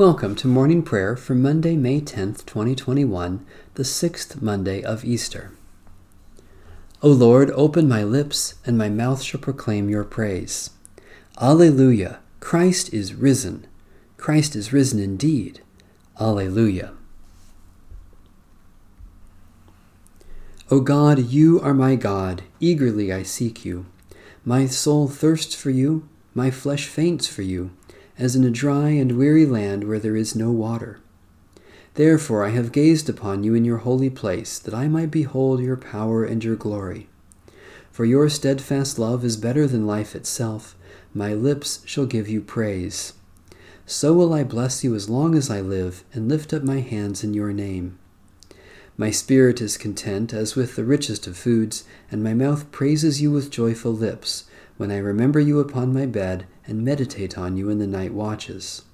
Welcome to morning prayer for Monday, May 10th, 2021, the sixth Monday of Easter. O Lord, open my lips, and my mouth shall proclaim your praise. Alleluia! Christ is risen. Christ is risen indeed. Alleluia. O God, you are my God. Eagerly I seek you. My soul thirsts for you, my flesh faints for you as in a dry and weary land where there is no water. Therefore I have gazed upon you in your holy place, that I might behold your power and your glory. For your steadfast love is better than life itself. My lips shall give you praise. So will I bless you as long as I live, and lift up my hands in your name. My spirit is content as with the richest of foods, and my mouth praises you with joyful lips when I remember you upon my bed and meditate on you in the night watches.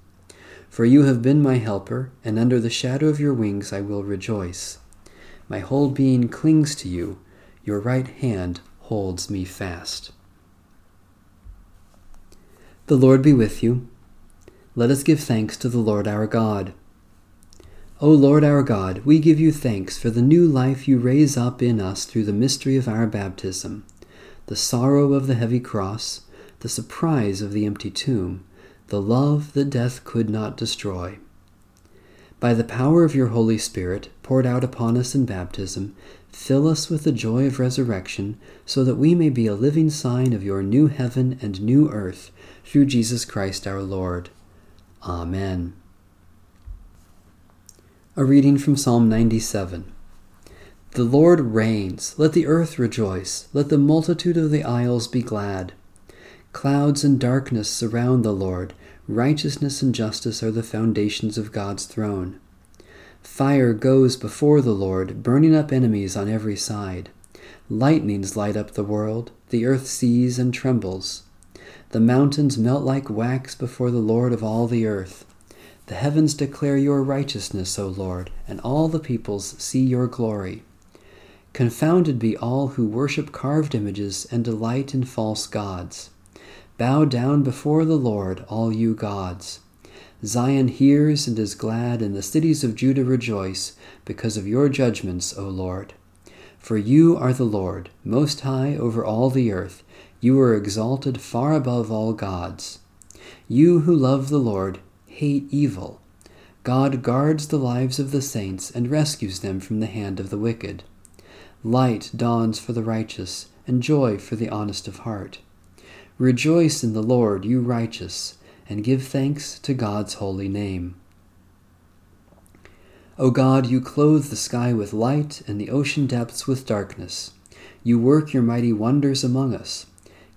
For you have been my helper, and under the shadow of your wings I will rejoice. My whole being clings to you, your right hand holds me fast. The Lord be with you. Let us give thanks to the Lord our God. O Lord our God, we give you thanks for the new life you raise up in us through the mystery of our baptism the sorrow of the heavy cross, the surprise of the empty tomb, the love that death could not destroy. By the power of your Holy Spirit, poured out upon us in baptism, fill us with the joy of resurrection, so that we may be a living sign of your new heaven and new earth, through Jesus Christ our Lord. Amen. A reading from Psalm 97. The Lord reigns. Let the earth rejoice. Let the multitude of the isles be glad. Clouds and darkness surround the Lord. Righteousness and justice are the foundations of God's throne. Fire goes before the Lord, burning up enemies on every side. Lightnings light up the world. The earth sees and trembles. The mountains melt like wax before the Lord of all the earth. The heavens declare your righteousness, O Lord, and all the peoples see your glory. Confounded be all who worship carved images and delight in false gods. Bow down before the Lord, all you gods. Zion hears and is glad, and the cities of Judah rejoice because of your judgments, O Lord. For you are the Lord, most high over all the earth. You are exalted far above all gods. You who love the Lord hate evil. God guards the lives of the saints and rescues them from the hand of the wicked. Light dawns for the righteous, and joy for the honest of heart. Rejoice in the Lord, you righteous, and give thanks to God's holy name. O God, you clothe the sky with light and the ocean depths with darkness. You work your mighty wonders among us.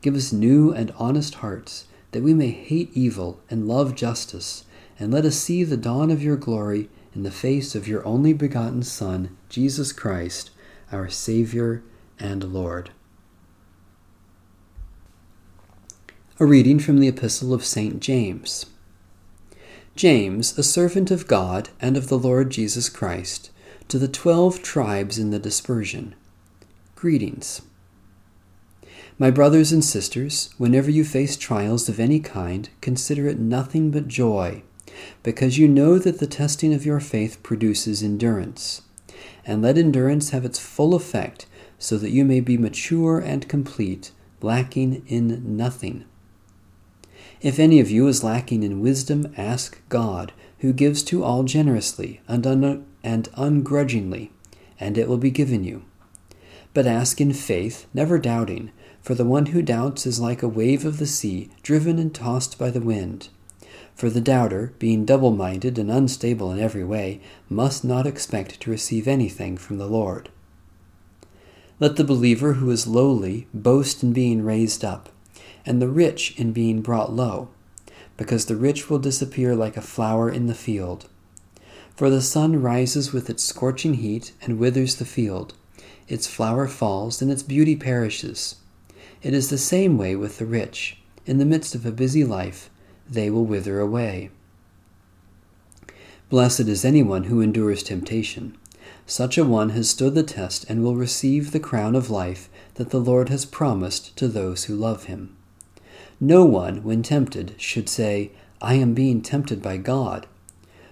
Give us new and honest hearts, that we may hate evil and love justice, and let us see the dawn of your glory in the face of your only begotten Son, Jesus Christ our Savior and Lord. A reading from the Epistle of St. James. James, a servant of God and of the Lord Jesus Christ, to the twelve tribes in the dispersion. Greetings. My brothers and sisters, whenever you face trials of any kind, consider it nothing but joy, because you know that the testing of your faith produces endurance and let endurance have its full effect, so that you may be mature and complete, lacking in nothing. If any of you is lacking in wisdom, ask God, who gives to all generously and, un- and ungrudgingly, and it will be given you. But ask in faith, never doubting, for the one who doubts is like a wave of the sea, driven and tossed by the wind. For the doubter, being double minded and unstable in every way, must not expect to receive anything from the Lord. Let the believer who is lowly boast in being raised up, and the rich in being brought low, because the rich will disappear like a flower in the field. For the sun rises with its scorching heat and withers the field. Its flower falls, and its beauty perishes. It is the same way with the rich. In the midst of a busy life, they will wither away. Blessed is anyone who endures temptation. Such a one has stood the test and will receive the crown of life that the Lord has promised to those who love him. No one, when tempted, should say, I am being tempted by God.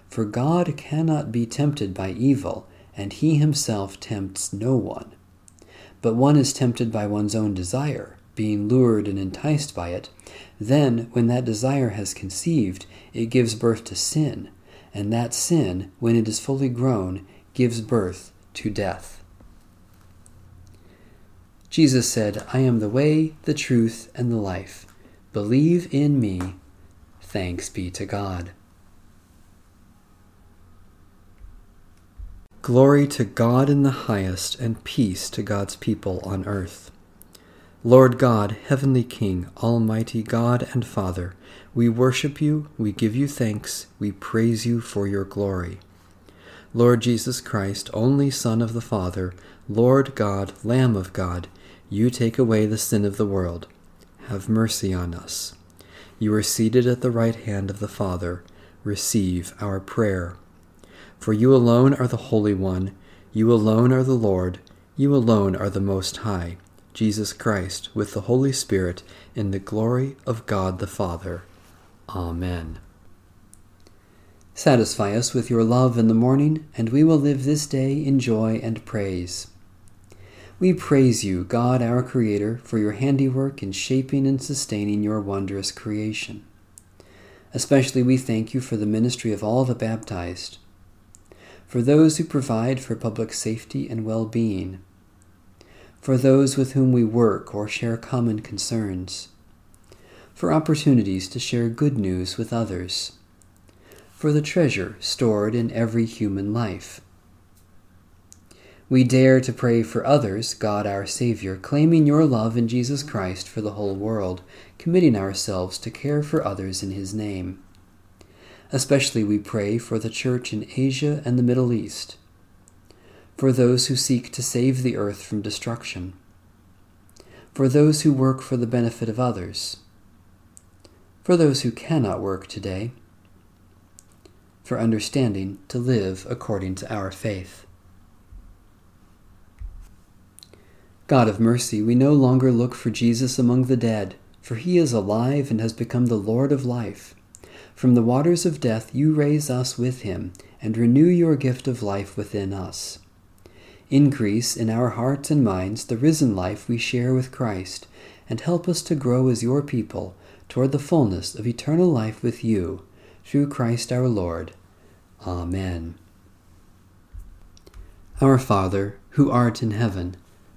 For God cannot be tempted by evil, and he himself tempts no one. But one is tempted by one's own desire, being lured and enticed by it. Then, when that desire has conceived, it gives birth to sin, and that sin, when it is fully grown, gives birth to death. Jesus said, I am the way, the truth, and the life. Believe in me. Thanks be to God. Glory to God in the highest, and peace to God's people on earth. Lord God, Heavenly King, Almighty God and Father, we worship you, we give you thanks, we praise you for your glory. Lord Jesus Christ, only Son of the Father, Lord God, Lamb of God, you take away the sin of the world. Have mercy on us. You are seated at the right hand of the Father. Receive our prayer. For you alone are the Holy One, you alone are the Lord, you alone are the Most High, Jesus Christ, with the Holy Spirit, in the glory of God the Father. Amen. Satisfy us with your love in the morning, and we will live this day in joy and praise. We praise you, God our Creator, for your handiwork in shaping and sustaining your wondrous creation. Especially we thank you for the ministry of all the baptized for those who provide for public safety and well being, for those with whom we work or share common concerns, for opportunities to share good news with others, for the treasure stored in every human life. We dare to pray for others, God our Savior, claiming your love in Jesus Christ for the whole world, committing ourselves to care for others in His name. Especially we pray for the Church in Asia and the Middle East, for those who seek to save the earth from destruction, for those who work for the benefit of others, for those who cannot work today, for understanding to live according to our faith. God of mercy, we no longer look for Jesus among the dead, for he is alive and has become the Lord of life. From the waters of death you raise us with him, and renew your gift of life within us. Increase in our hearts and minds the risen life we share with Christ, and help us to grow as your people toward the fullness of eternal life with you, through Christ our Lord. Amen. Our Father, who art in heaven,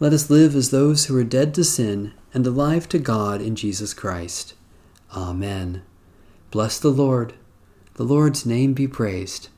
Let us live as those who are dead to sin and alive to God in Jesus Christ. Amen. Bless the Lord. The Lord's name be praised.